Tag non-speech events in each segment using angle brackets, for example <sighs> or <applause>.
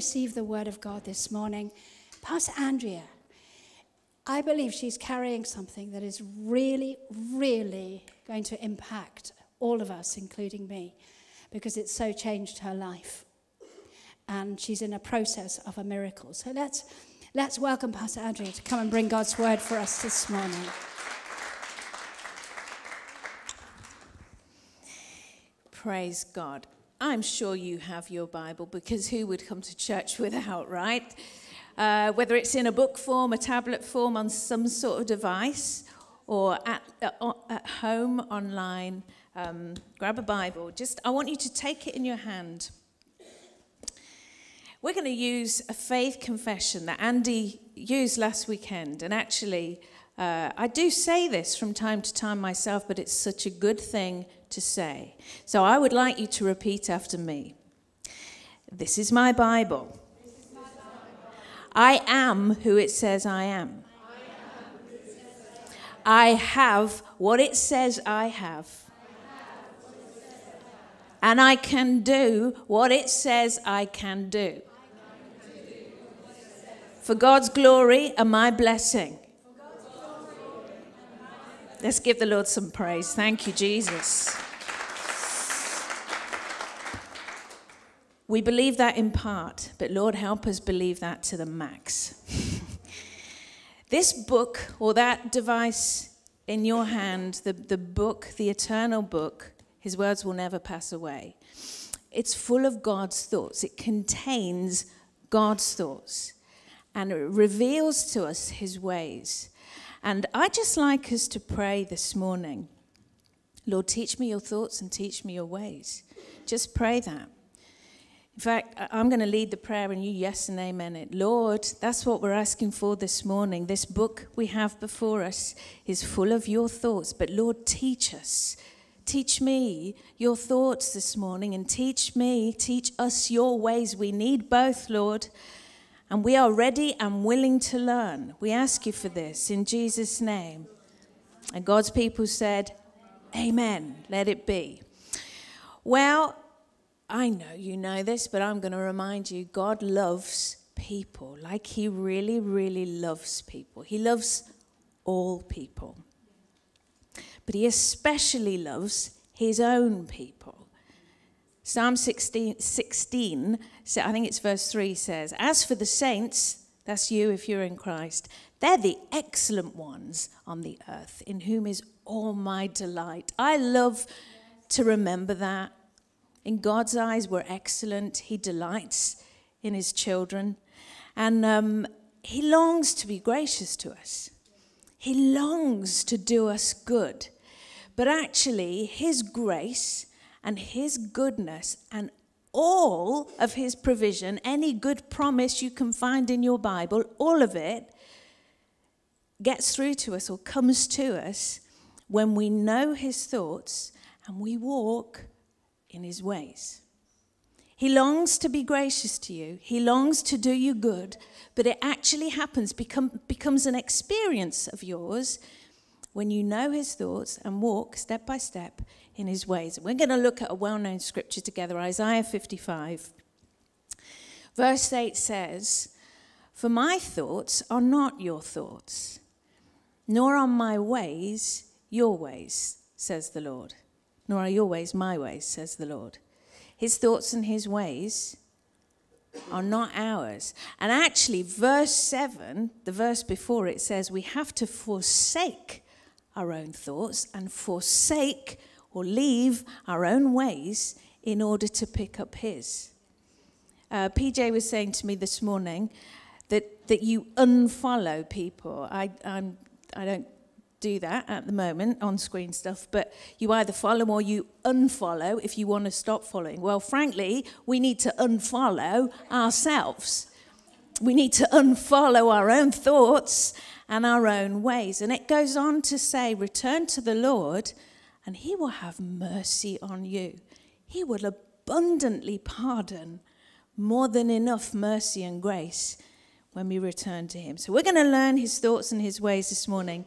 receive the word of God this morning. Pastor Andrea, I believe she's carrying something that is really, really going to impact all of us, including me, because it's so changed her life. And she's in a process of a miracle. So let's, let's welcome Pastor Andrea to come and bring God's word for us this morning. Praise God. I'm sure you have your Bible because who would come to church <laughs> without, right? Uh, whether it's in a book form, a tablet form, on some sort of device, or at, uh, at home online, um, grab a Bible. Just, I want you to take it in your hand. We're going to use a faith confession that Andy used last weekend. And actually, uh, I do say this from time to time myself, but it's such a good thing to say. So I would like you to repeat after me This is my Bible. I am who it says I am. I have what it says I have. And I can do what it says I can do. For God's glory and my blessing. Let's give the Lord some praise. Thank you, Jesus. We believe that in part, but Lord, help us believe that to the max. <laughs> this book, or that device in your hand, the, the book, the eternal book, his words will never pass away. It's full of God's thoughts, it contains God's thoughts, and it reveals to us his ways. And I'd just like us to pray this morning Lord, teach me your thoughts and teach me your ways. Just pray that. In fact, I'm going to lead the prayer and you yes and amen it. Lord, that's what we're asking for this morning. This book we have before us is full of your thoughts, but Lord, teach us. Teach me your thoughts this morning and teach me, teach us your ways. We need both, Lord. And we are ready and willing to learn. We ask you for this in Jesus' name. And God's people said, Amen. Let it be. Well, I know you know this, but I'm going to remind you God loves people like He really, really loves people. He loves all people. But He especially loves His own people. Psalm 16, 16, I think it's verse 3 says, As for the saints, that's you if you're in Christ, they're the excellent ones on the earth, in whom is all my delight. I love to remember that. In God's eyes, we're excellent. He delights in his children. And um, he longs to be gracious to us. He longs to do us good. But actually, his grace and his goodness and all of his provision, any good promise you can find in your Bible, all of it gets through to us or comes to us when we know his thoughts and we walk in his ways. He longs to be gracious to you. He longs to do you good, but it actually happens, become, becomes an experience of yours when you know his thoughts and walk step by step in his ways. We're going to look at a well known scripture together, Isaiah 55. Verse 8 says, For my thoughts are not your thoughts, nor are my ways your ways, says the Lord. Nor are your ways my ways, says the Lord. His thoughts and his ways are not ours. And actually, verse 7, the verse before it says we have to forsake our own thoughts and forsake or leave our own ways in order to pick up His. Uh, PJ was saying to me this morning that, that you unfollow people. I, I'm, I don't do that at the moment on screen stuff, but you either follow or you unfollow if you want to stop following. Well, frankly, we need to unfollow ourselves. We need to unfollow our own thoughts and our own ways. And it goes on to say, Return to the Lord, and he will have mercy on you. He will abundantly pardon more than enough mercy and grace when we return to him. So we're going to learn his thoughts and his ways this morning.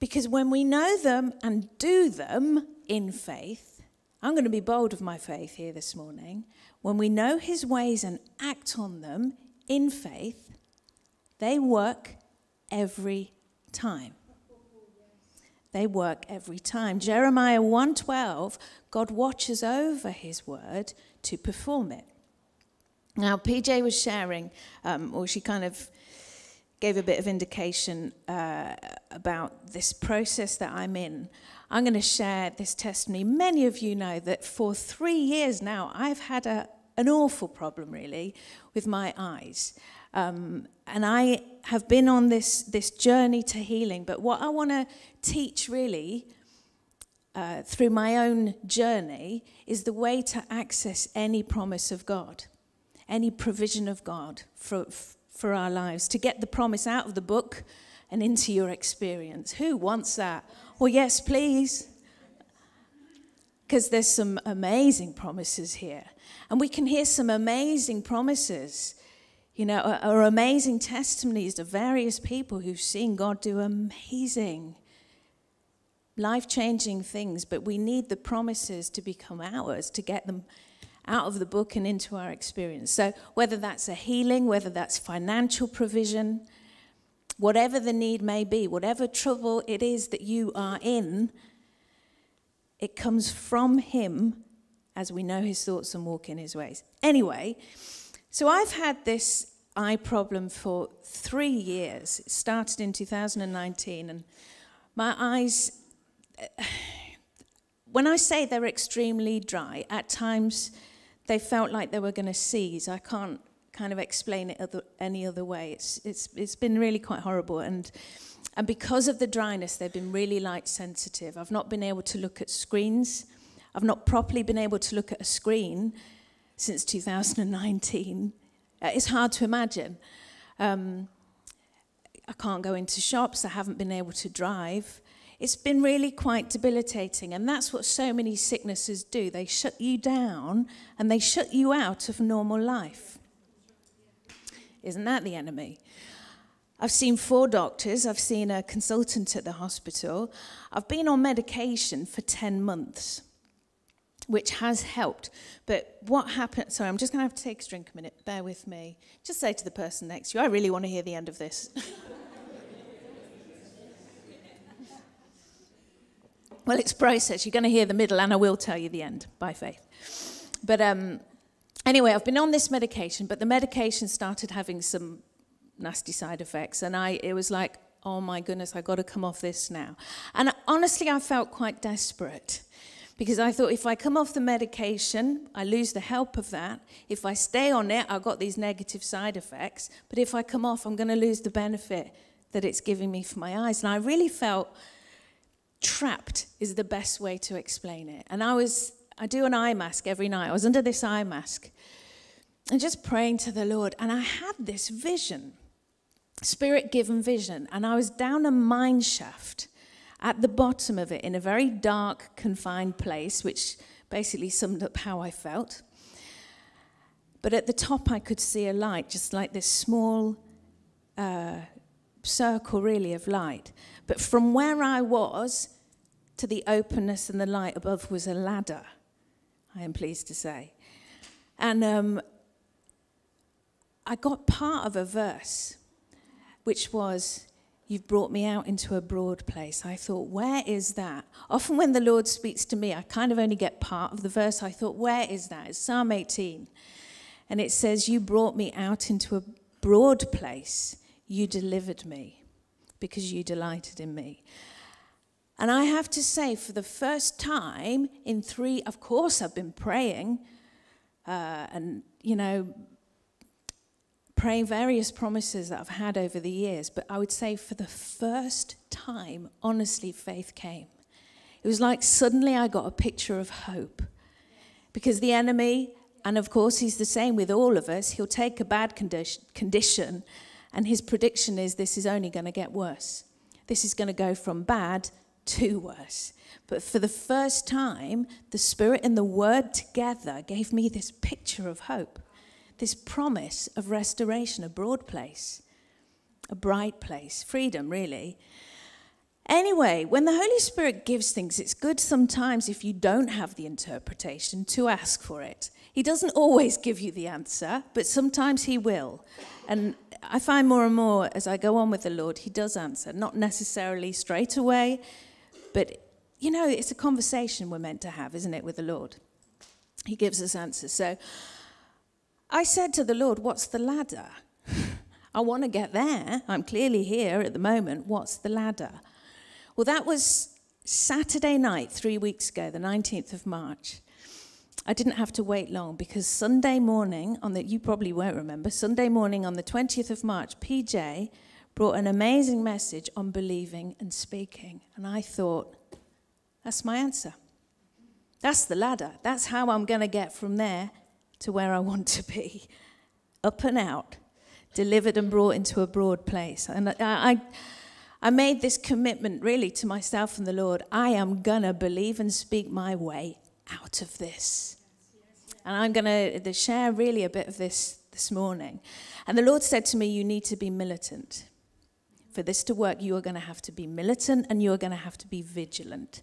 Because when we know them and do them in faith, I'm going to be bold of my faith here this morning. when we know his ways and act on them in faith, they work every time. They work every time. Jeremiah 1:12, God watches over his word to perform it. Now, PJ was sharing, um, or she kind of gave a bit of indication uh, about this process that I'm in. I'm going to share this testimony. Many of you know that for three years now, I've had a, an awful problem, really, with my eyes. Um, and I have been on this, this journey to healing. But what I want to teach, really, uh, through my own journey, is the way to access any promise of God, any provision of God for, for our lives, to get the promise out of the book and into your experience. Who wants that? Well, yes, please. Because there's some amazing promises here. And we can hear some amazing promises, you know, or amazing testimonies of various people who've seen God do amazing, life changing things. But we need the promises to become ours, to get them out of the book and into our experience. So, whether that's a healing, whether that's financial provision, whatever the need may be, whatever trouble it is that you are in, it comes from Him as we know His thoughts and walk in His ways. Anyway, so I've had this eye problem for three years. It started in 2019, and my eyes, <sighs> when I say they're extremely dry, at times they felt like they were going to seize. I can't kind of explain it other, any other way. It's, it's, it's been really quite horrible. And, and because of the dryness, they've been really light sensitive. I've not been able to look at screens. I've not properly been able to look at a screen since 2019. Uh, it's hard to imagine. Um, I can't go into shops. I haven't been able to drive. It's been really quite debilitating. And that's what so many sicknesses do. They shut you down and they shut you out of normal life. Isn't that the enemy? I've seen four doctors, I've seen a consultant at the hospital, I've been on medication for 10 months, which has helped. But what happened? Sorry, I'm just going to have to take a drink a minute. Bear with me. Just say to the person next to you, I really want to hear the end of this. <laughs> well, it's process. You're going to hear the middle, and I will tell you the end by faith. But um, anyway, I've been on this medication, but the medication started having some nasty side effects, and I it was like, oh my goodness, I got to come off this now. And honestly, I felt quite desperate because I thought if I come off the medication, I lose the help of that. If I stay on it, I've got these negative side effects. But if I come off, I'm going to lose the benefit that it's giving me for my eyes. And I really felt trapped is the best way to explain it. And I was I do an eye mask every night. I was under this eye mask and just praying to the Lord. And I had this vision, spirit given vision. And I was down a mine shaft at the bottom of it in a very dark, confined place, which basically summed up how I felt. But at the top, I could see a light, just like this small uh, circle, really, of light. But from where I was to the openness and the light above was a ladder. I am pleased to say. And um, I got part of a verse, which was, You've brought me out into a broad place. I thought, Where is that? Often when the Lord speaks to me, I kind of only get part of the verse. I thought, Where is that? It's Psalm 18. And it says, You brought me out into a broad place. You delivered me because you delighted in me. And I have to say, for the first time in three, of course, I've been praying uh, and, you know, praying various promises that I've had over the years. But I would say, for the first time, honestly, faith came. It was like suddenly I got a picture of hope. Because the enemy, and of course, he's the same with all of us, he'll take a bad condition, condition and his prediction is this is only going to get worse. This is going to go from bad to worse. But for the first time, the Spirit and the Word together gave me this picture of hope, this promise of restoration, a broad place, a bright place, freedom, really. Anyway, when the Holy Spirit gives things, it's good sometimes if you don't have the interpretation to ask for it. He doesn't always give you the answer, but sometimes He will. And I find more and more as I go on with the Lord, He does answer, not necessarily straight away, but you know, it's a conversation we're meant to have, isn't it, with the Lord? He gives us answers. So I said to the Lord, What's the ladder? <laughs> I want to get there. I'm clearly here at the moment. What's the ladder? Well, that was Saturday night, three weeks ago, the 19th of March. I didn't have to wait long because Sunday morning, on the, you probably won't remember, Sunday morning on the 20th of March, PJ brought an amazing message on believing and speaking. And I thought, that's my answer. That's the ladder. That's how I'm going to get from there to where I want to be. Up and out, delivered and brought into a broad place. And I, I, I made this commitment really to myself and the Lord. I am going to believe and speak my way out of this. And I'm going to share really a bit of this this morning. And the Lord said to me, You need to be militant. For this to work, you are going to have to be militant and you are going to have to be vigilant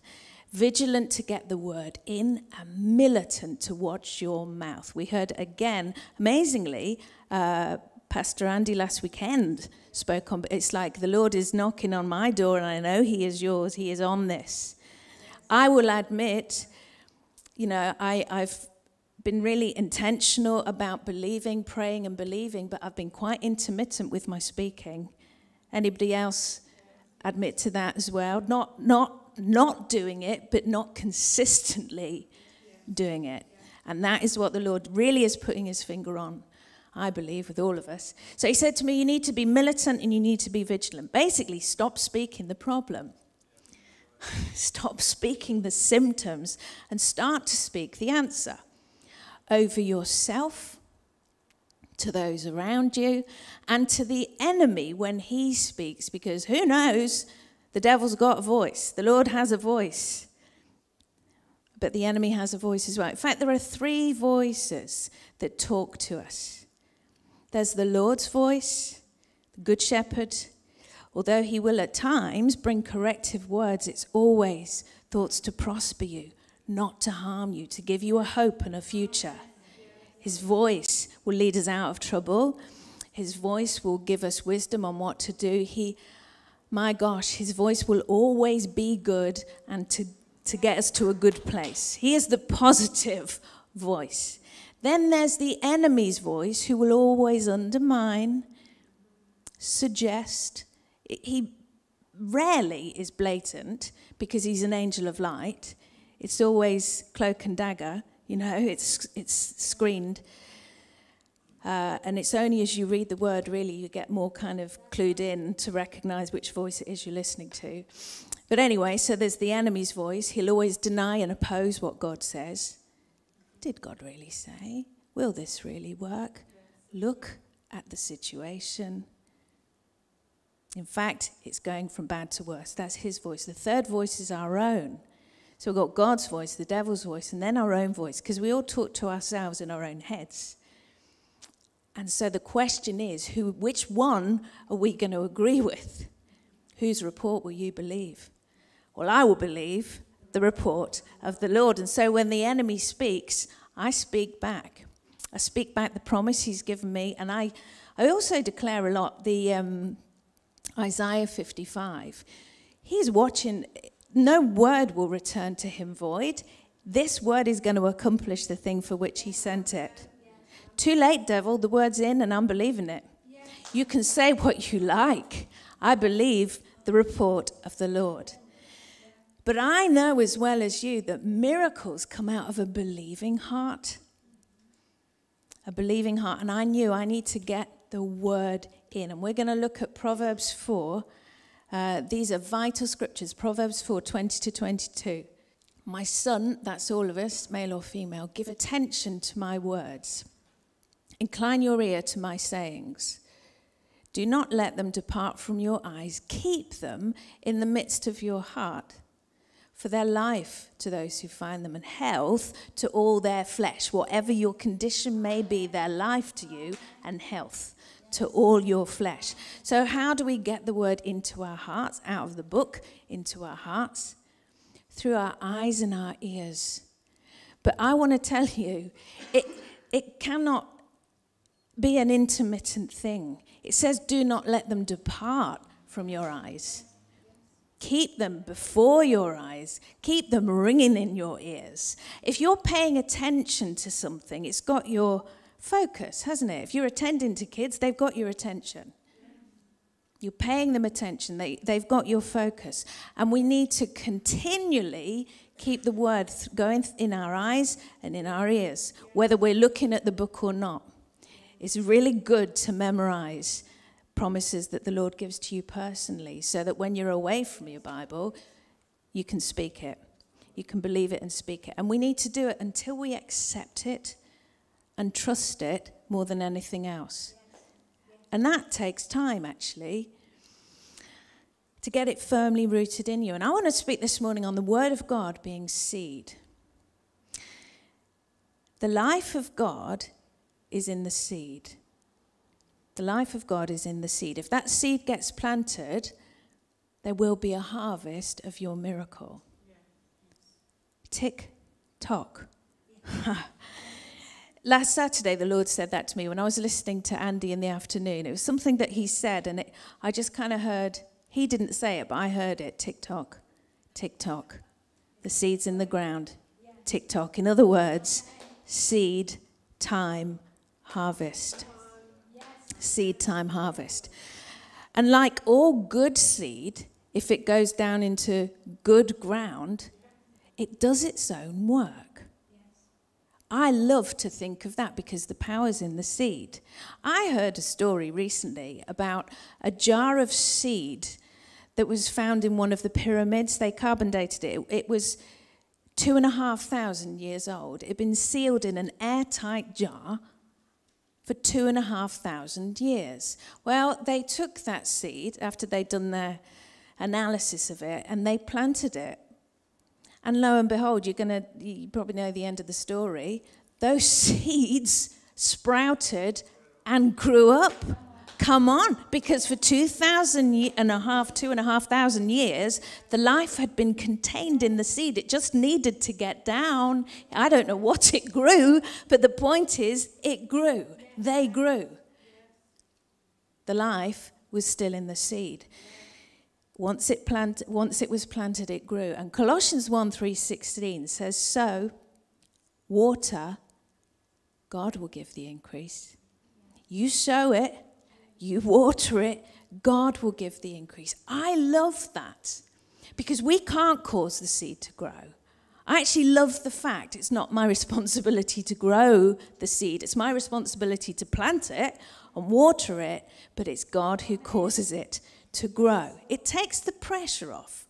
vigilant to get the word in, and militant to watch your mouth. We heard again, amazingly, uh, Pastor Andy last weekend spoke on. It's like the Lord is knocking on my door, and I know He is yours. He is on this. I will admit, you know, I, I've been really intentional about believing, praying, and believing, but I've been quite intermittent with my speaking. Anybody else admit to that as well? Not, not not doing it, but not consistently doing it. And that is what the Lord really is putting his finger on, I believe, with all of us. So he said to me, You need to be militant and you need to be vigilant. Basically, stop speaking the problem. <laughs> stop speaking the symptoms and start to speak the answer over yourself, to those around you, and to the enemy when he speaks, because who knows the devil's got a voice, the Lord has a voice. But the enemy has a voice as well. In fact, there are three voices that talk to us there's the Lord's voice, the Good Shepherd. Although he will at times bring corrective words, it's always thoughts to prosper you, not to harm you, to give you a hope and a future. His voice will lead us out of trouble. His voice will give us wisdom on what to do. He my gosh, his voice will always be good and to, to get us to a good place. He is the positive voice. Then there's the enemy's voice who will always undermine, suggest. He rarely is blatant because he's an angel of light. It's always cloak and dagger, you know, it's, it's screened. Uh, and it's only as you read the word, really, you get more kind of clued in to recognize which voice it is you're listening to. But anyway, so there's the enemy's voice. He'll always deny and oppose what God says. Did God really say? Will this really work? Look at the situation. In fact, it's going from bad to worse. That's his voice. The third voice is our own. So we've got God's voice, the devil's voice, and then our own voice, because we all talk to ourselves in our own heads. And so the question is who, which one are we going to agree with? Whose report will you believe? Well, I will believe the report of the Lord. And so when the enemy speaks, I speak back. I speak back the promise he's given me. And I, I also declare a lot the um, Isaiah 55. He's watching, no word will return to him void. This word is going to accomplish the thing for which he sent it. Too late, devil. The word's in, and I'm believing it. You can say what you like. I believe the report of the Lord. But I know as well as you that miracles come out of a believing heart. A believing heart. And I knew I need to get the word in. And we're going to look at Proverbs 4. Uh, these are vital scriptures Proverbs 4 20 to 22. My son, that's all of us, male or female, give attention to my words. Incline your ear to my sayings. Do not let them depart from your eyes. Keep them in the midst of your heart. For their life to those who find them, and health to all their flesh. Whatever your condition may be, their life to you, and health to all your flesh. So, how do we get the word into our hearts, out of the book, into our hearts? Through our eyes and our ears. But I want to tell you, it, it cannot be an intermittent thing. It says, do not let them depart from your eyes. Keep them before your eyes. Keep them ringing in your ears. If you're paying attention to something, it's got your focus, hasn't it? If you're attending to kids, they've got your attention. You're paying them attention, they, they've got your focus. And we need to continually keep the word going in our eyes and in our ears, whether we're looking at the book or not. It's really good to memorize promises that the Lord gives to you personally so that when you're away from your Bible, you can speak it. You can believe it and speak it. And we need to do it until we accept it and trust it more than anything else. And that takes time, actually, to get it firmly rooted in you. And I want to speak this morning on the Word of God being seed. The life of God is in the seed. The life of God is in the seed. If that seed gets planted, there will be a harvest of your miracle. Tick tock. <laughs> Last Saturday, the Lord said that to me when I was listening to Andy in the afternoon. It was something that he said, and it, I just kind of heard, he didn't say it, but I heard it tick tock, tick tock. The seed's in the ground, tick tock. In other words, seed, time, harvest seed time harvest. And like all good seed, if it goes down into good ground, it does its own work. I love to think of that because the power's in the seed. I heard a story recently about a jar of seed that was found in one of the pyramids. They carbon dated it. It was two and a half thousand years old. It had been sealed in an airtight jar for two and a half thousand years. Well, they took that seed after they'd done their analysis of it and they planted it. And lo and behold, you're going to, you probably know the end of the story. Those <laughs> seeds sprouted and grew up. Come on, because for 2,000 and a half, two and a half thousand years, the life had been contained in the seed. It just needed to get down. I don't know what it grew, but the point is, it grew they grew. The life was still in the seed. Once it, plant, once it was planted, it grew. And Colossians 1 3 says, So, water, God will give the increase. You sow it, you water it, God will give the increase. I love that because we can't cause the seed to grow. I actually love the fact it's not my <laughs> responsibility to grow the seed, it's my responsibility to plant it and water it, but it's God who causes it to grow. It takes the pressure off,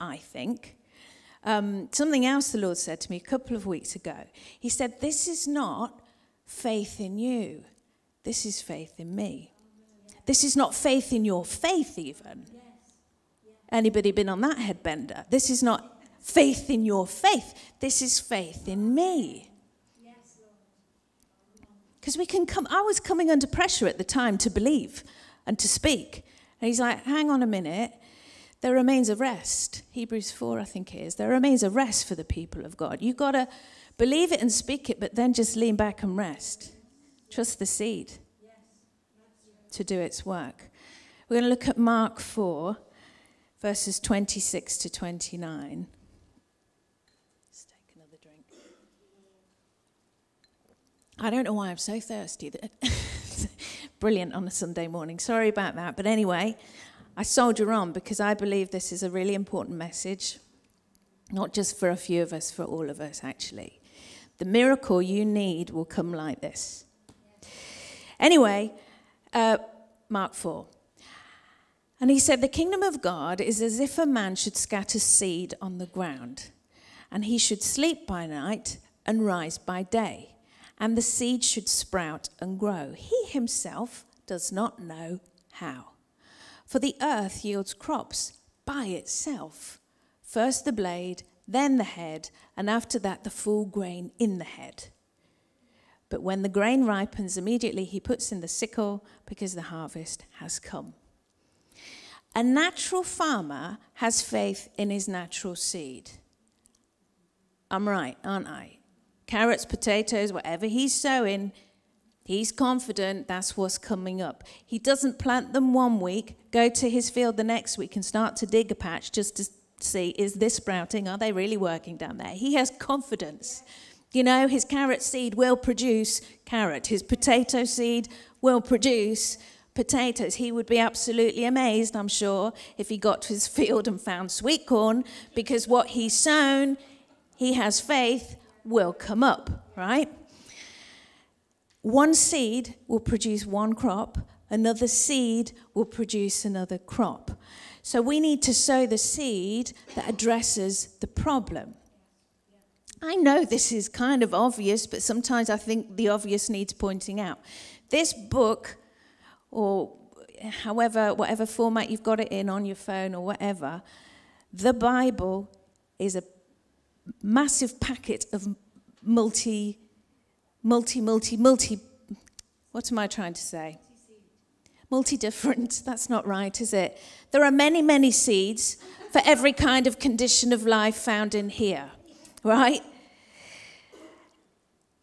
I think. Um, something else the Lord said to me a couple of weeks ago. He said, This is not faith in you, this is faith in me. This is not faith in your faith, even. Anybody been on that headbender? This is not faith in your faith. This is faith in me. Because we can come, I was coming under pressure at the time to believe and to speak. And he's like, hang on a minute. There remains a rest. Hebrews 4, I think it is. There remains a rest for the people of God. You've got to believe it and speak it, but then just lean back and rest. Trust the seed to do its work. We're going to look at Mark 4, verses 26 to 29. I don't know why I'm so thirsty. <laughs> Brilliant on a Sunday morning. Sorry about that. But anyway, I soldier on because I believe this is a really important message, not just for a few of us, for all of us, actually. The miracle you need will come like this. Anyway, uh, Mark 4. And he said, The kingdom of God is as if a man should scatter seed on the ground, and he should sleep by night and rise by day and the seed should sprout and grow. He himself does not know how. For the earth yields crops by itself first the blade, then the head, and after that the full grain in the head. But when the grain ripens, immediately he puts in the sickle because the harvest has come. A natural farmer has faith in his natural seed. I'm right, aren't I? Carrots, potatoes, whatever he's sowing, he's confident that's what's coming up. He doesn't plant them one week, go to his field the next week, and start to dig a patch just to see is this sprouting? Are they really working down there? He has confidence. You know, his carrot seed will produce carrot, his potato seed will produce potatoes. He would be absolutely amazed, I'm sure, if he got to his <laughs> field and found sweet corn, because what he's sown, he has faith, will come up, right? One seed will produce one crop, another seed will produce another crop. So we need to sow the seed that addresses the problem. I know this is kind of obvious, but sometimes I think the obvious needs pointing out. This book, or however, whatever format you've got it in on your phone or whatever, the Bible is a massive packet of multi, multi, multi, multi. What am I trying to say? Multi different. <laughs> That's not right, is it? There are many, many seeds for every kind of condition of life found in here, right?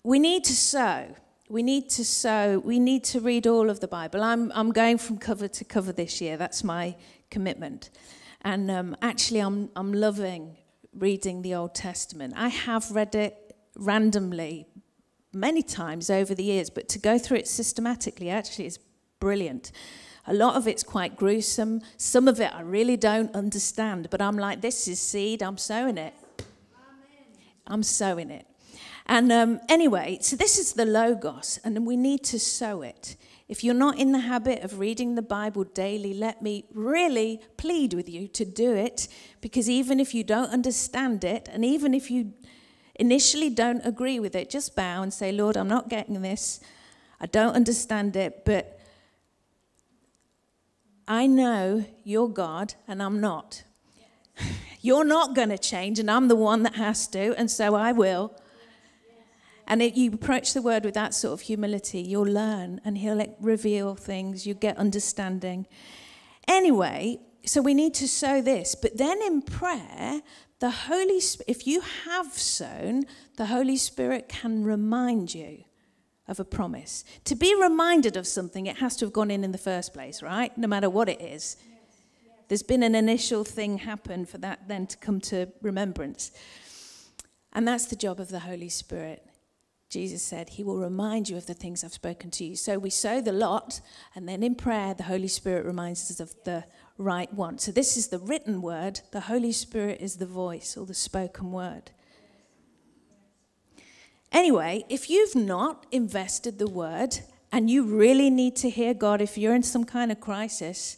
we need to sow. We need to sow. We need to read all of the Bible. I'm, I'm going from cover to cover this year. That's my commitment. And um, actually, I'm, I'm loving reading the Old Testament. I have read it randomly many times over the years, but to go through it systematically actually is brilliant. A lot of it's quite gruesome. Some of it I really don't understand, but I'm like, this is seed, I'm sowing it. I'm sowing it. And um, anyway, so this is the Logos, and we need to sow it. If you're not in the habit of reading the Bible daily, let me really plead with you to do it, because even if you don't understand it, and even if you initially don't agree with it, just bow and say, Lord, I'm not getting this. I don't understand it, but I know you're God and I'm not. <laughs> You're not going to change, and I'm the one that has to, and so I will. And if you approach the word with that sort of humility, you'll learn and he'll like, reveal things, you get understanding. Anyway, so we need to sow this. But then in prayer, the Holy if you have sown, the Holy Spirit can remind you of a promise. To be reminded of something, it has to have gone in in the first place, right? No matter what it is. There's been an initial thing happen for that then to come to remembrance. And that's the job of the Holy Spirit. Jesus said, He will remind you of the things I've spoken to you. So we sow the lot, and then in prayer, the Holy Spirit reminds us of the right one. So this is the written word, the Holy Spirit is the voice or the spoken word. Anyway, if you've not invested the word and you really need to hear God, if you're in some kind of crisis,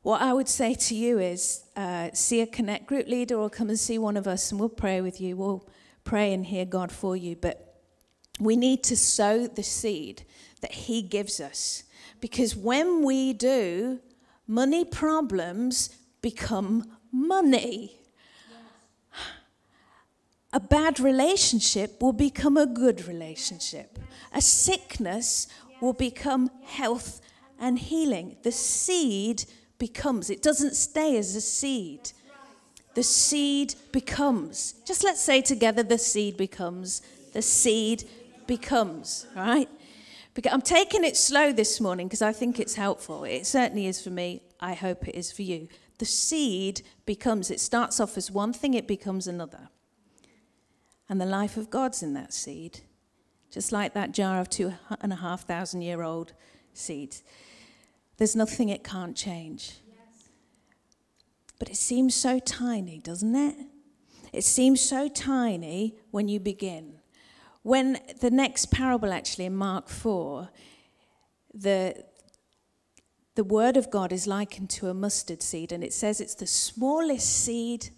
what I would say to you is uh, see a connect group leader or come and see one of us and we'll pray with you. We'll pray and hear God for you. But we need to sow the seed that He gives us. Because when we do, money problems become money. A bad relationship will become a good relationship. A sickness will become health and healing. The seed becomes, it doesn't stay as a seed. The seed becomes. Just let's say together the seed becomes. The seed becomes, right? Because I'm taking it slow this morning because I think it's helpful. It certainly is for me. I hope it is for you. The seed becomes, it starts off as one thing, it becomes another. And the life of God's in that seed, just like that jar of two and a half thousand year old seeds. There's nothing it can't change. But it seems so tiny, doesn't it? It seems so tiny when you begin. When the next parable, actually, in Mark 4, the, the word of God is likened to a mustard seed, and it says it's the smallest seed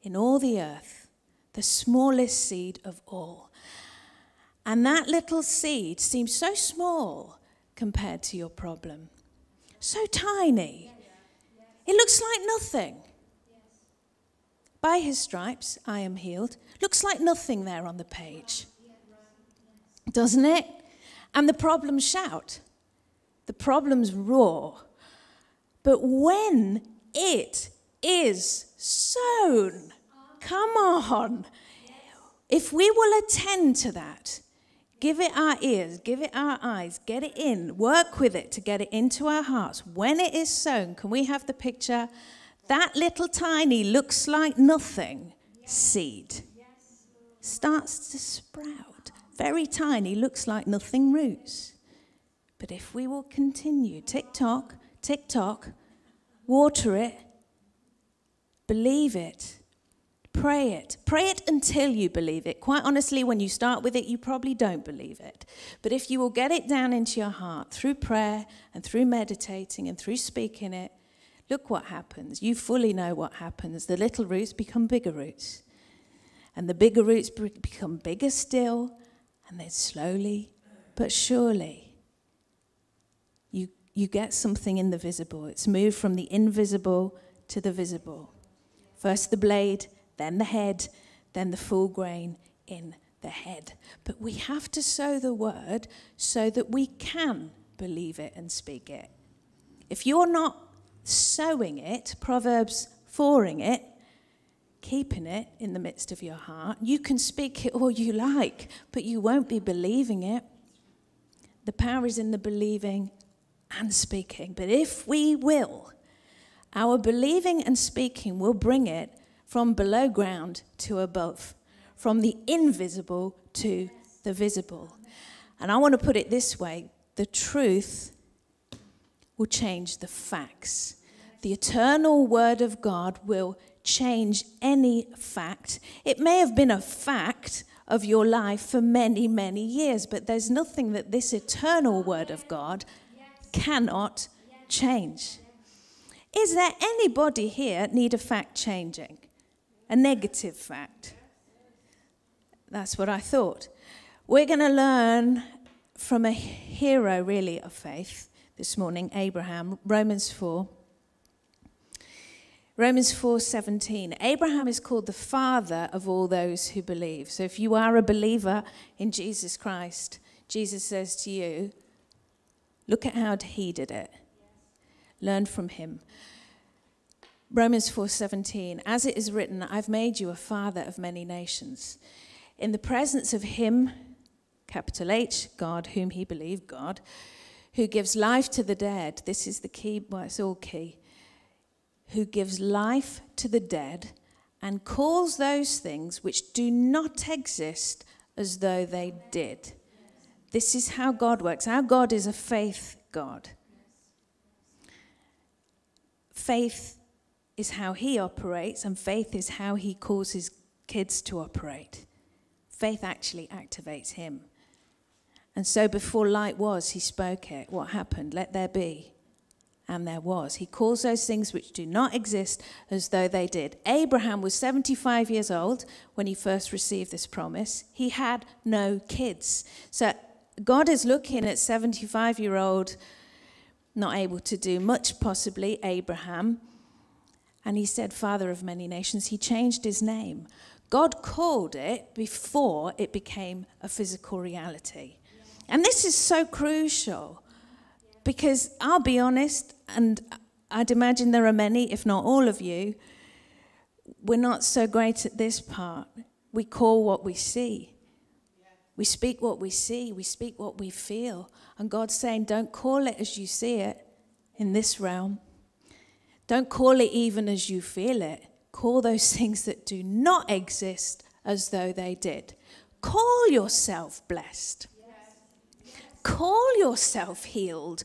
in all the earth, the smallest seed of all. And that little seed seems so small compared to your problem, so tiny. It looks like nothing. By his stripes I am healed. Looks like nothing there on the page doesn't it? And the problems shout, the problems roar. But when it is sown, come on, if we will attend to that, give it our ears, give it our eyes, get it in, work with it to get it into our hearts. When it is sown, can we have the picture? That little tiny looks like nothing seed starts to sprout. Very tiny, looks like nothing roots. But if we will continue, tick tock, tick tock, water it, believe it, pray it. Pray it until you believe it. Quite honestly, when you start with it, you probably don't believe it. But if you will get it down into your heart through prayer and through meditating and through speaking it, look what happens. You fully know what happens. The little roots become bigger roots. And the bigger roots become bigger still. And then slowly but surely, you, you get something in the visible. It's moved from the invisible to the visible. First the blade, then the head, then the full grain in the head. But we have to sow the word so that we can believe it and speak it. If you're not sowing it, Proverbs 4ing it, keeping it in the midst of your heart, you can speak it all you like, but you won't be believing it. The power is in the believing and speaking. But if we will, our believing and speaking will bring it from below ground to above, from the invisible to the visible. And I want to put it this way the truth will change the facts. The eternal word of God will change any fact. It may have been a fact of your life for many, many years, but there's nothing that this eternal word of God cannot change. Is there anybody here need a fact changing? a negative fact. That's what I thought. We're going to learn from a hero, really, of faith this morning, Abraham, Romans 4. Romans 4:17 Abraham is called the father of all those who believe. So if you are a believer in Jesus Christ, Jesus says to you, look at how he did it. Learn from him. Romans 4:17 As it is written I've made you a father of many nations in the presence of him capital H God whom he believed God who gives life to the dead this is the key well it's all key who gives life to the dead and calls those things which do not exist as though they did this is how God works our God is a faith God faith is how he operates, and faith is how he causes kids to operate. Faith actually activates him. And so before light was, he spoke it. What happened? Let there be. And there was. He calls those things which do not exist as though they did. Abraham was 75 years old when he first received this promise. He had no kids. So God is looking at 75 year old, not able to do much, possibly, Abraham and he said, Father of many nations. He changed his name. God called it before it became a physical reality. And this is so crucial because I'll be honest, and I'd imagine there are many, if not all of you, we're not so great at this part. We call what we see. We speak what we see, we speak what we feel. And God's saying, don't call it as you see it in this realm. Don't call it even as you feel it. Call those things that do not exist as though they did. Call yourself blessed. Call yourself healed.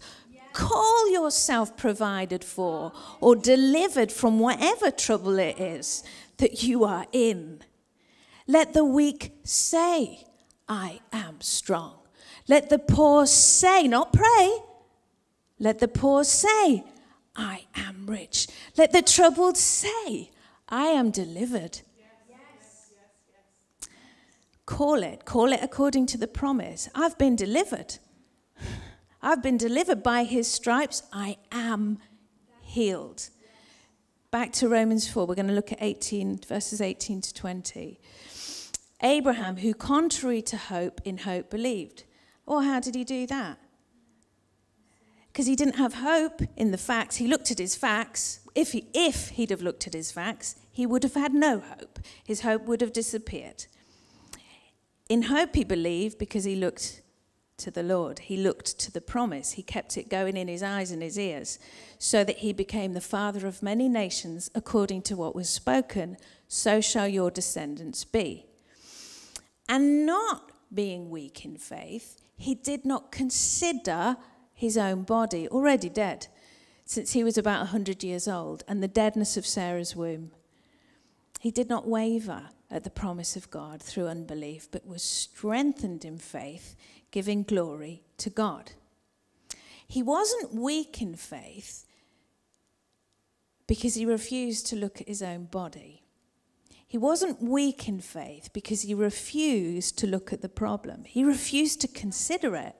Call yourself provided for or delivered from whatever trouble it is that you are in. Let the weak say, I am strong. Let the poor say, not pray. Let the poor say, I am rich. Let the troubled say, I am delivered. Call it, call it according to the promise. I've been delivered. I've been delivered by his stripes. I am healed. Back to Romans 4, we're going to look at 18, verses 18 to 20. Abraham, who contrary to hope, in hope believed. Or how did he do that? because he didn't have hope in the facts. He looked at his facts. If, he, if he'd have looked at his facts, he would have had no hope. His hope would have disappeared. In hope, he believed because he looked to the Lord. He looked to the promise. He kept it going in his eyes and his ears, so that he became the father of many nations according to what was spoken. So shall your descendants be. And not being weak in faith, he did not consider his own body already dead, since he was about a 100 years old, and the deadness of Sarah's womb. He did not waver at the promise of God through unbelief, but was strengthened in faith, giving glory to God. He wasn't weak in faith because he refused to look at his own body. He wasn't weak in faith because he refused to look at the problem. He refused to consider it.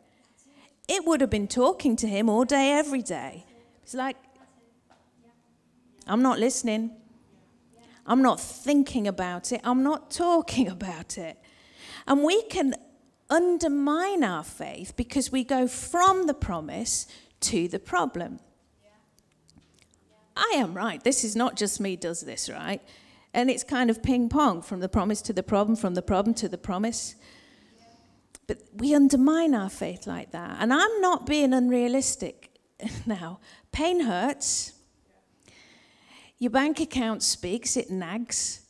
It would have been talking to him all day, every day. It's like, I'm not listening. I'm not thinking about it. I'm not talking <laughs> about it. And we can undermine our faith because we go from the promise to the problem. I am right. This is not just me does this, right? And it's kind of ping pong from the promise to the problem, from the problem to the promise. But we undermine our faith like that. And I'm not being unrealistic <laughs> now. Pain hurts. Your bank account speaks, it nags.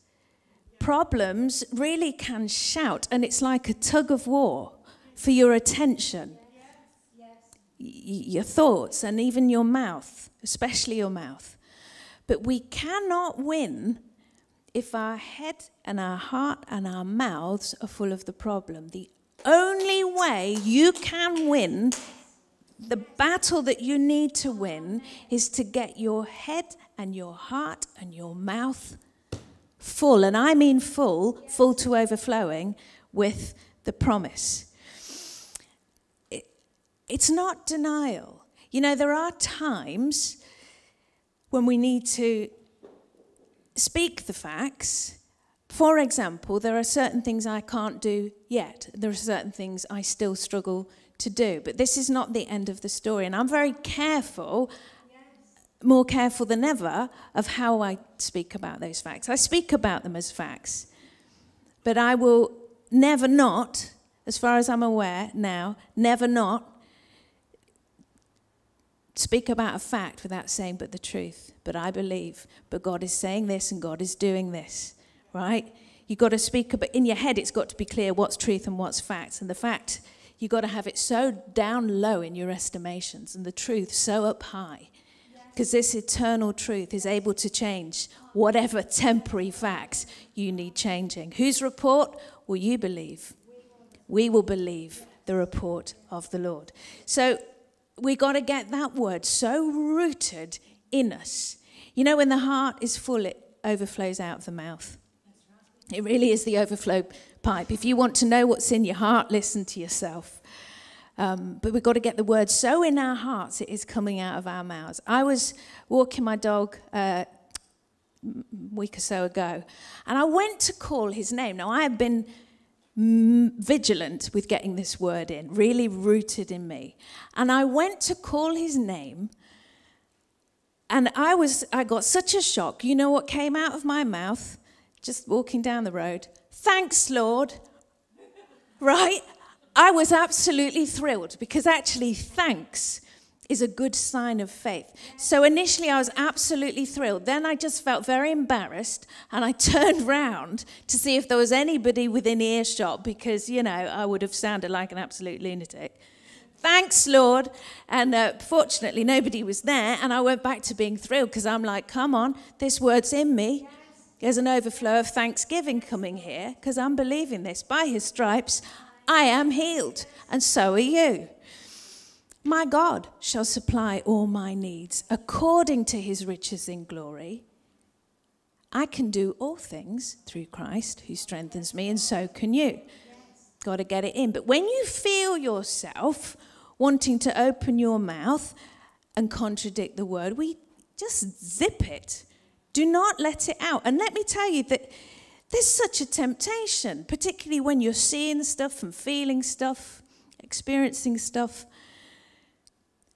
Problems really can shout, and it's like a tug of war for your attention, your thoughts, and even your mouth, especially your mouth. But we cannot win if our head and our heart and our mouths are full of the problem. The only way you can win the battle that you need to win is to get your head and your heart and your mouth full, and I mean full, full to overflowing with the promise. It, it's not denial. You know, there are times when we need to speak the facts. For example, there are certain things I can't do yet. There are certain things I still struggle to do. But this is not the end of the story. And I'm very careful, more careful than ever, of how I speak about those facts. I speak about them as facts. But I will never not, as far as I'm aware now, never not speak about a fact without saying but the truth. But I believe, but God is saying this and God is doing this, right? You've got to speak, but in your head, it's got to be clear what's truth and what's facts. And the fact You've got to have it so down low in your estimations and the truth so up high. Because this eternal truth is able to change whatever temporary facts you need changing. Whose report will you believe? We will believe the report of the Lord. So we got to get that word so rooted in us. You know, when the heart is full, it overflows out of the mouth. It really is the overflow pipe. If you want to know what's in your heart, listen to yourself. Um, but we've got to get the word so in our hearts it is coming out of our mouths. I was walking my dog uh, a week or so ago, and I went to call his name. Now, I have been vigilant with getting this word in, really rooted in me. And I went to call his name, and I was I got such a shock. You know what came out of my mouth? Just walking down the road. Thanks, Lord. <laughs> Right? I was absolutely thrilled because actually, thanks is a good sign of faith. So initially, I was absolutely thrilled. Then I just felt very embarrassed and I <laughs> turned round to see if there was anybody within earshot because, you know, I would have sounded like an absolute lunatic. Thanks, Lord. And uh, fortunately, nobody was there. And I went back to being thrilled because I'm like, come on, this word's in me. There's an overflow of thanksgiving coming here because I'm believing this. By his stripes, I am healed, and so are you. My God shall supply all my needs according to his riches in glory. I can do all things through Christ who strengthens me, and so can you. Got to get it in. But when you feel yourself wanting to open your mouth and contradict the word, we just zip it do not let it out. And let me tell you that there's such a temptation, particularly when you're seeing stuff and feeling stuff, experiencing stuff.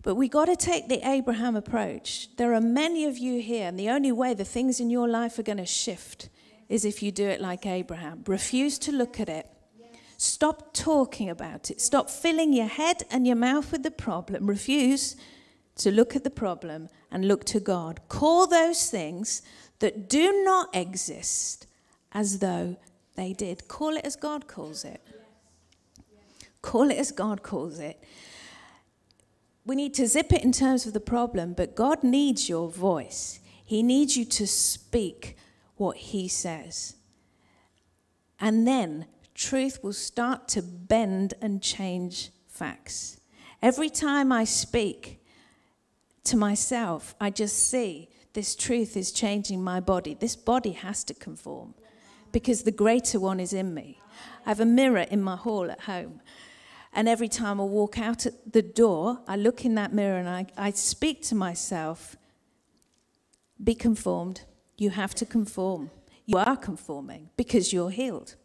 But we got to take the Abraham approach. There are many of you here, and the only way the things in your life are going to shift is if you do it like Abraham. Refuse to look at it. Stop talking about it. Stop filling your head and your mouth with the problem. Refuse to look at the problem and look to God. Call those things that do not exist as though they did. Call it as God calls it. Call it as God calls it. We need to zip it in terms of the problem, but God needs your voice. He needs you to speak what He says. And then truth will start to bend and change facts. Every time I speak to myself, I just see this truth is changing my body. This body has to conform because the greater one is in me. I have a mirror in my hall at home. And every time I walk out at the door, I look in that mirror and I, I speak to myself be conformed. You have to conform. You are conforming because you're healed.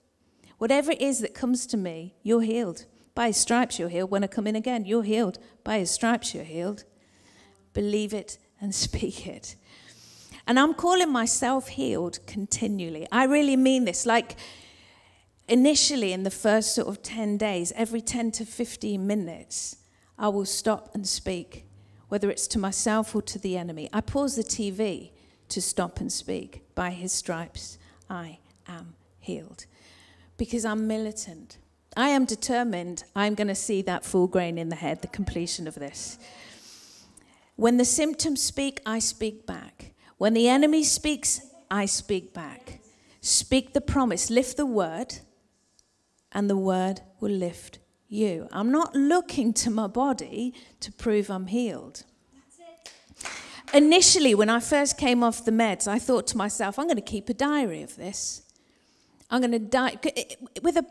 Whatever it is that comes to me, you're healed. By his stripes, you're healed. When I come in again, you're healed. By his stripes, you're healed. Believe it and <laughs> speak it. And I'm calling myself healed continually. I really mean this. Like, initially, in the first sort of 10 days, every 10 to 15 minutes, I will stop and speak, whether it's to myself or to the enemy. I pause the TV to stop and speak. By his stripes, I am healed. Because I'm militant. I am determined I'm going to see that full grain in the head, the completion of this. When the symptoms speak, I speak back. When the enemy speaks, I speak back. Speak the promise, lift the word, and the word will lift you. I'm not looking to my body to prove I'm healed. Initially, when I first came off the meds, I thought to myself, I'm going to keep a diary of this. I'm going to die with a,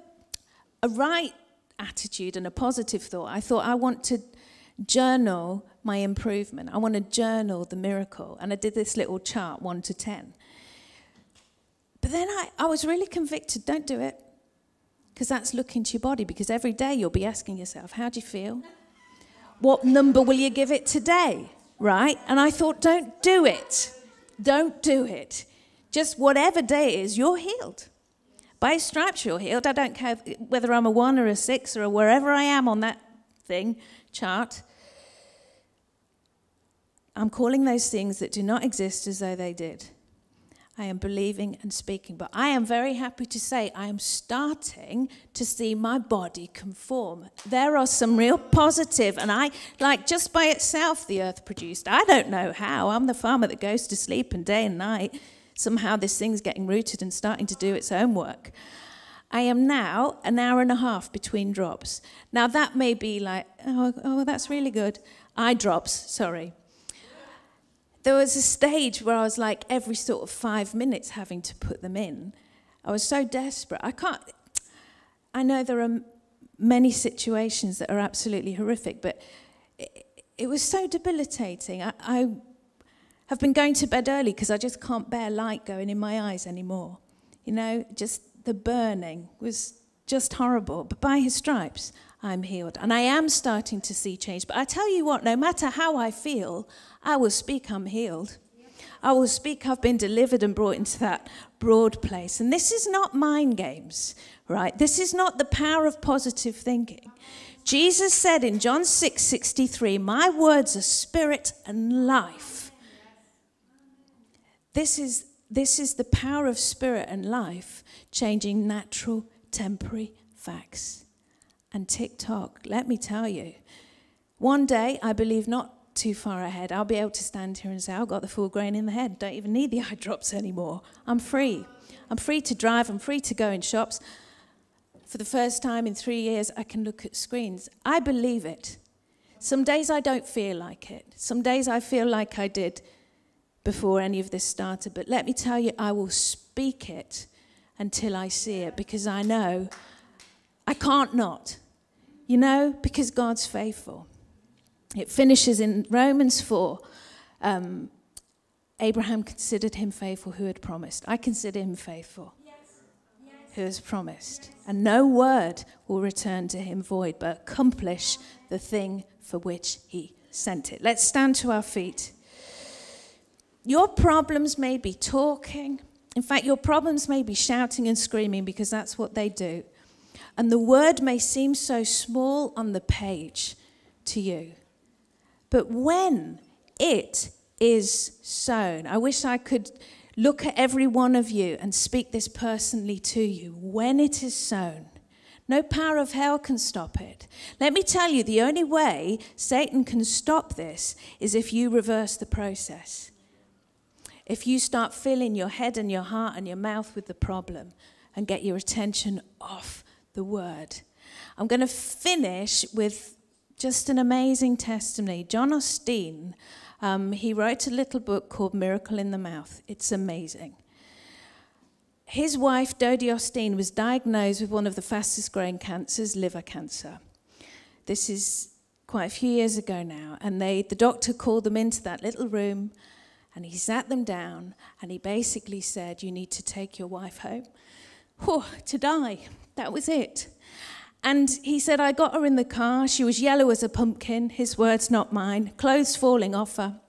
a right attitude and a positive thought. I thought I want to journal my improvement. I want to journal the miracle. And I did this little chart, 1 to 10. But then I, I was really convicted don't do it. Because that's looking to your body. Because every day you'll be asking yourself, how do you feel? What number will you give it today? Right? And I thought, don't do it. Don't do it. Just whatever day it is, you're healed. By stripes, you're healed. I don't care whether I'm a one or a six or a wherever I am on that thing chart. I'm calling those things that do not exist as though they did. I am believing and speaking. But I am very happy to say I am starting to see my body conform. There are some real positive, and I, like just by itself, the earth produced. I don't know how. I'm the farmer that goes to sleep and day and night. Somehow this thing's getting rooted and starting to do its own work. I am now an hour and a half between drops. Now, that may be like, oh, oh that's really good. Eye drops, sorry there was a stage where I was like every sort of five minutes having to put them in. I was so desperate. I can't, I know there are many situations that are absolutely horrific, but it, it was so debilitating. I, I have been going to bed early because I just can't bear light going in my eyes anymore. You know, just the burning was just horrible. But by his stripes, I'm healed. And I am starting to see change. But I tell you what, no matter how I feel, I will speak I'm healed. I will speak I've been delivered and brought into that broad place. And this is not mind games, right? This is not the power of positive thinking. Jesus said in John 6 63, My words are spirit and life. This is, this is the power of spirit and life changing natural, temporary facts. And tick tock, let me tell you, one day, I believe not too far ahead, I'll be able to stand here and say, I've got the full grain in the head. Don't even need the <laughs> eye drops anymore. I'm free. I'm free to drive. I'm free to go in shops. For the first time in three years, I can look at screens. I believe it. Some days I don't feel like it. Some days I feel like I did before any of this started. But let me tell you, I will speak it until I see it because I know I can't not. You know, because God's faithful. It finishes in Romans 4. Um, Abraham considered him faithful who had promised. I consider him faithful yes. Yes. who has promised. Yes. And no word will return to him void, but accomplish the thing for which he sent it. Let's stand to our feet. Your problems may be talking. In fact, your problems may be shouting and screaming because that's what they do. And the word may seem so small on the page to you. But when it is sown, I wish I could look at every one of you and speak this personally to you. When it is sown, no power of hell can stop it. Let me tell you, the only way Satan can stop this is if you reverse the process. If you start filling your head and your heart and your mouth with the problem and get your attention off the word. I'm going to finish with just an amazing testimony. John Osteen, um, he wrote a little book called Miracle in the Mouth. It's amazing. His wife, Dodie Osteen, was diagnosed with one of the fastest growing cancers, liver cancer. This is quite a few years ago now, and they, the doctor called them into that little room and he sat them down and he basically said, You need to take your wife home. Oh, to die. That was it. And he said, I got her in the car. She was yellow as a pumpkin, his words, not mine, clothes falling off her.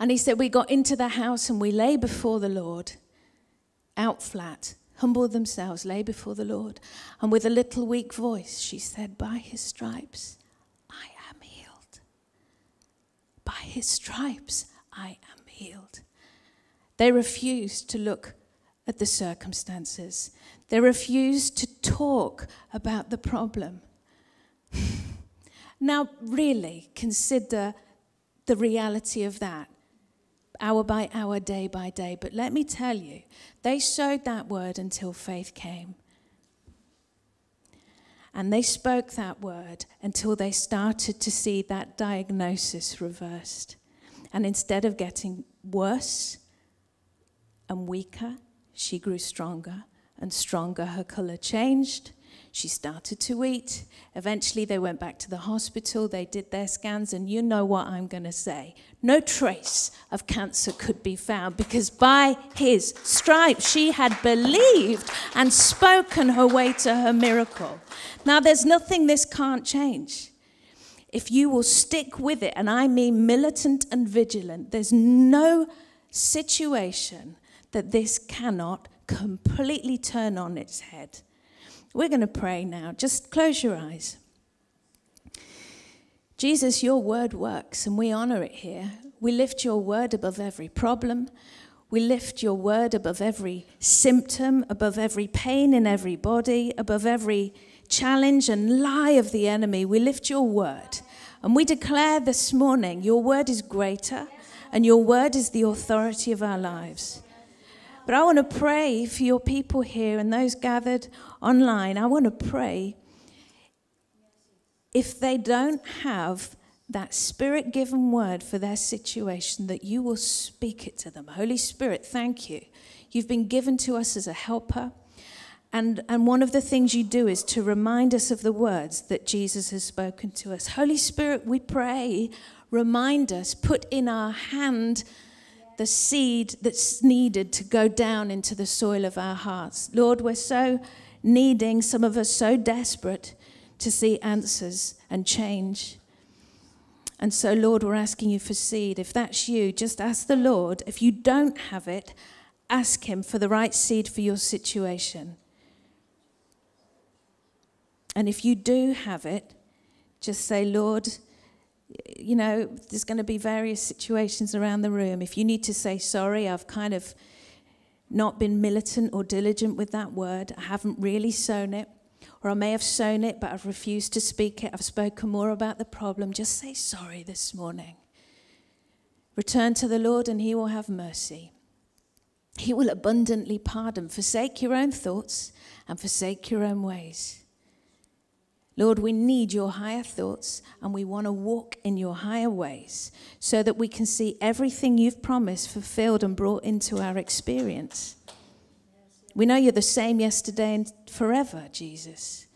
And he said, We got into the house and we lay before the Lord, out flat, humble themselves, lay before the Lord. And with a little weak voice, she said, By his stripes, I am healed. By his stripes, I am healed. They refused to look at the circumstances. They refused to talk about the problem. <laughs> now, really consider the reality of that hour by hour, day by day. But let me tell you, they sowed that word until faith came. And they spoke that word until they started to see that diagnosis reversed. And instead of getting worse and weaker, she grew stronger and stronger. Her color changed. She started to eat. Eventually, they went back to the hospital. They did their scans, and you know what I'm going to say. No trace of cancer could be found because by his stripes, she had believed and spoken her way to her miracle. Now, there's nothing this can't change if you will stick with it, and I mean militant and vigilant, there's no situation that this cannot completely turn on its head. We're going to pray now. Just close your eyes. Jesus, your word works, and we honor it here. We lift your word above every problem. We lift your word above every symptom, above every pain in every body, above every challenge and lie of the enemy. We lift your word. And we declare this morning your word is greater and your word is the authority of our lives. But I want to pray for your people here and those gathered online. I want to pray if they don't have that spirit given word for their situation, that you will speak it to them. Holy Spirit, thank you. You've been given to us as a helper. And, and one of the things you do is to remind us of the words that Jesus has spoken to us. Holy Spirit, we pray, remind us, put in our hand the seed that's needed to go down into the soil of our hearts. Lord, we're so needing, some of us so desperate to see answers and change. And so, Lord, we're asking you for seed. If that's you, just ask the Lord. If you don't have it, ask Him for the right seed for your situation. And if you do have it, just say, Lord, you know, there's going to be various situations around the room. If you need to say sorry, I've kind of not been militant or diligent with that word, I haven't really sown it. Or I may have sown it, but I've refused to speak it. I've spoken more about the problem. Just say sorry this morning. Return to the Lord, and He will have mercy. He will abundantly pardon. Forsake your own thoughts and forsake your own ways. Lord, we need your higher thoughts and we want to walk in your higher ways so that we can see everything you've promised fulfilled and brought into our experience. We know you're the same yesterday and forever, Jesus.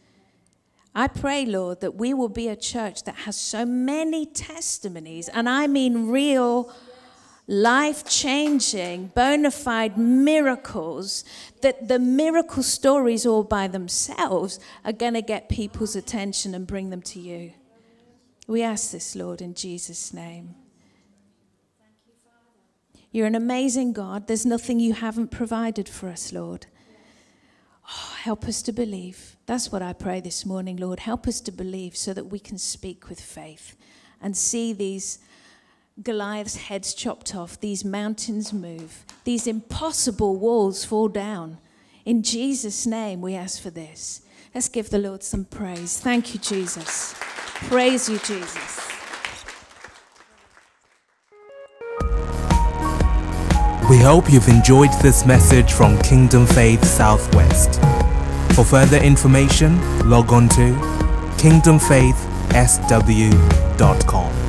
I pray, Lord, that we will be a church that has so many testimonies, and I mean real life changing, bona fide miracles, that the miracle stories all by themselves are going to get people's attention and bring them to you. We ask this, Lord, in Jesus' name. You're an amazing God. There's nothing you haven't provided for us, Lord. Oh, help us to believe. That's what I pray this morning, Lord. Help us to believe so that we can speak with faith and see these Goliath's heads chopped off, these mountains move, these impossible walls fall down. In Jesus' name, we ask for this. Let's give the Lord some praise. Thank you, Jesus. Praise you, Jesus. We hope you've enjoyed this message from Kingdom Faith Southwest. For further information, log on to kingdomfaithsw.com.